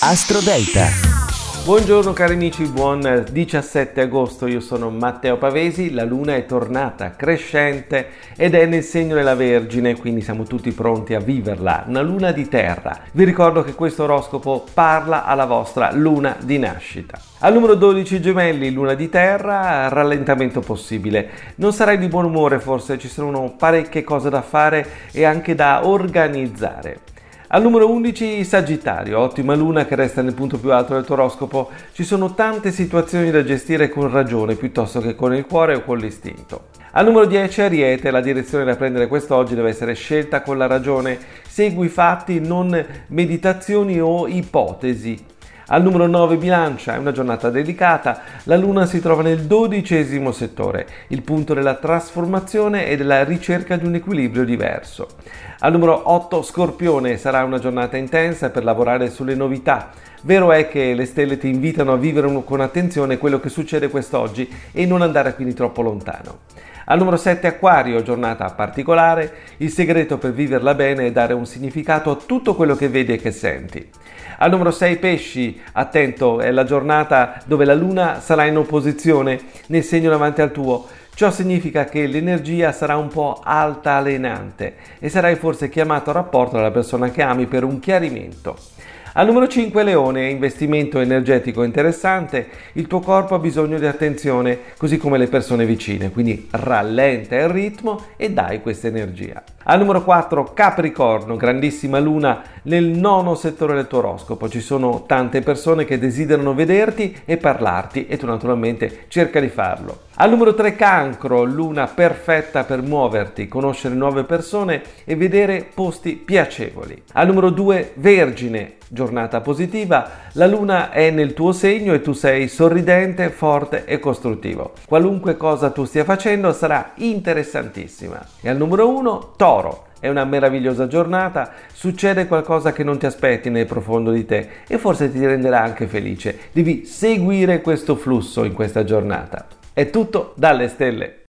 Astro Delta. Buongiorno cari amici, buon 17 agosto, io sono Matteo Pavesi, la luna è tornata crescente ed è nel segno della Vergine, quindi siamo tutti pronti a viverla, una luna di terra. Vi ricordo che questo oroscopo parla alla vostra luna di nascita. Al numero 12 gemelli, luna di terra, rallentamento possibile. Non sarai di buon umore forse, ci sono parecchie cose da fare e anche da organizzare. Al numero 11 Sagittario, ottima luna che resta nel punto più alto del tuo oroscopo. Ci sono tante situazioni da gestire con ragione piuttosto che con il cuore o con l'istinto. Al numero 10 Ariete, la direzione da prendere quest'oggi deve essere scelta con la ragione. Segui fatti, non meditazioni o ipotesi. Al numero 9 bilancia, è una giornata delicata, la luna si trova nel dodicesimo settore, il punto della trasformazione e della ricerca di un equilibrio diverso. Al numero 8 scorpione, sarà una giornata intensa per lavorare sulle novità. Vero è che le stelle ti invitano a vivere con attenzione quello che succede quest'oggi e non andare quindi troppo lontano. Al numero 7 Acquario, giornata particolare, il segreto per viverla bene è dare un significato a tutto quello che vedi e che senti. Al numero 6 Pesci, attento, è la giornata dove la luna sarà in opposizione nel segno davanti al tuo. Ciò significa che l'energia sarà un po' altalenante e sarai forse chiamato a rapporto dalla persona che ami per un chiarimento. Al numero 5 Leone, investimento energetico interessante, il tuo corpo ha bisogno di attenzione, così come le persone vicine, quindi rallenta il ritmo e dai questa energia. Al numero 4 Capricorno, grandissima luna nel nono settore del tuo oroscopo, ci sono tante persone che desiderano vederti e parlarti e tu naturalmente cerca di farlo. Al numero 3 Cancro, luna perfetta per muoverti, conoscere nuove persone e vedere posti piacevoli. Al numero 2 Vergine, giornata positiva, la luna è nel tuo segno e tu sei sorridente, forte e costruttivo. Qualunque cosa tu stia facendo sarà interessantissima. E al numero 1 Toro. È una meravigliosa giornata, succede qualcosa che non ti aspetti nel profondo di te e forse ti renderà anche felice. Devi seguire questo flusso in questa giornata. È tutto dalle stelle.